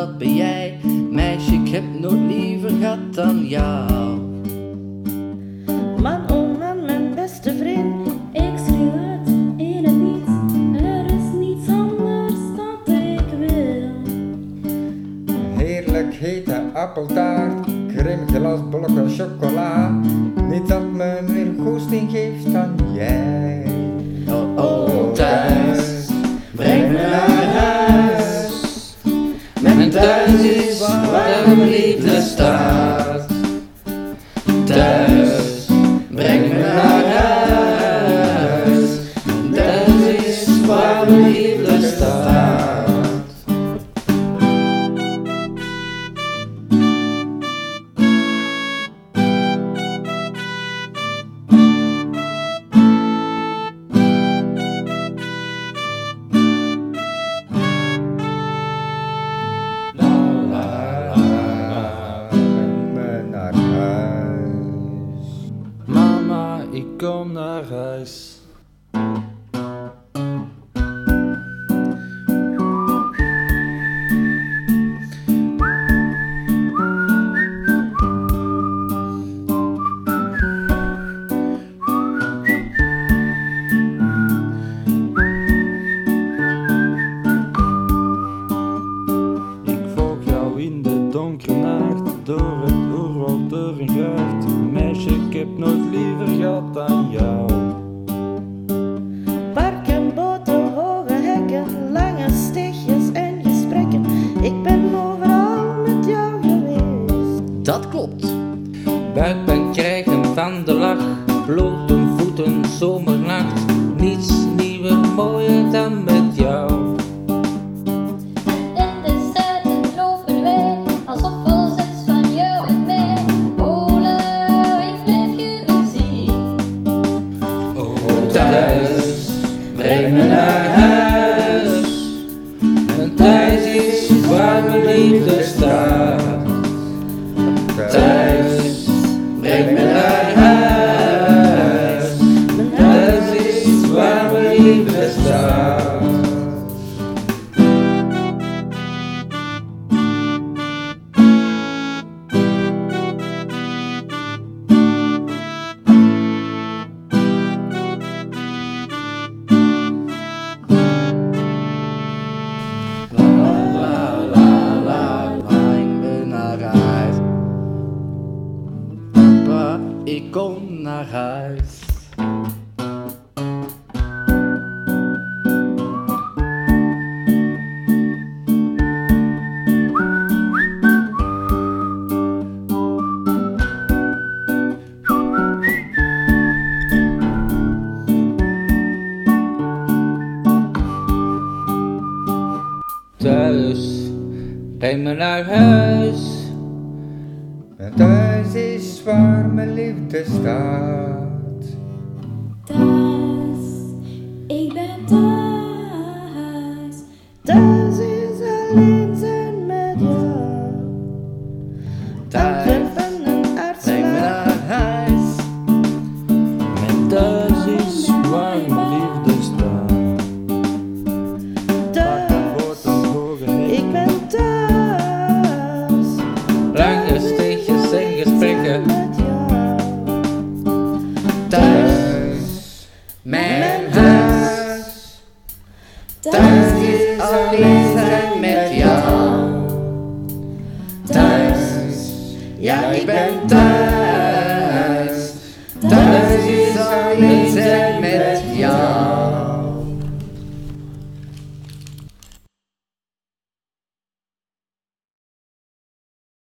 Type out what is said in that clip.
dat ben jij. Meisje, ik heb nooit liever gehad dan jou. Man, oh man, mijn beste vriend. Ik schreeuw uit in het niets. Er is niets anders dat ik wil. Heerlijk hete appeltaart. Krim, glas, blokken, chocola. Niet dat me meer goesting geeft dan jij. Oh. Waar mijn kom naar huis. In de donkere nacht, door het Buikpijn krijgen van de lach, blote voeten, zomernacht. Niets nieuwer, mooier dan met jou. In de stad lopen wij alsof zes van jou en mij. Ole, ik blijf je zien. Thuis, breng me naar huis. Mijn thuis is waar mijn liefde staat. Kom naar huis. Thuis, breng naar huis. Mijn thuis is waar mijn liefde staat. bent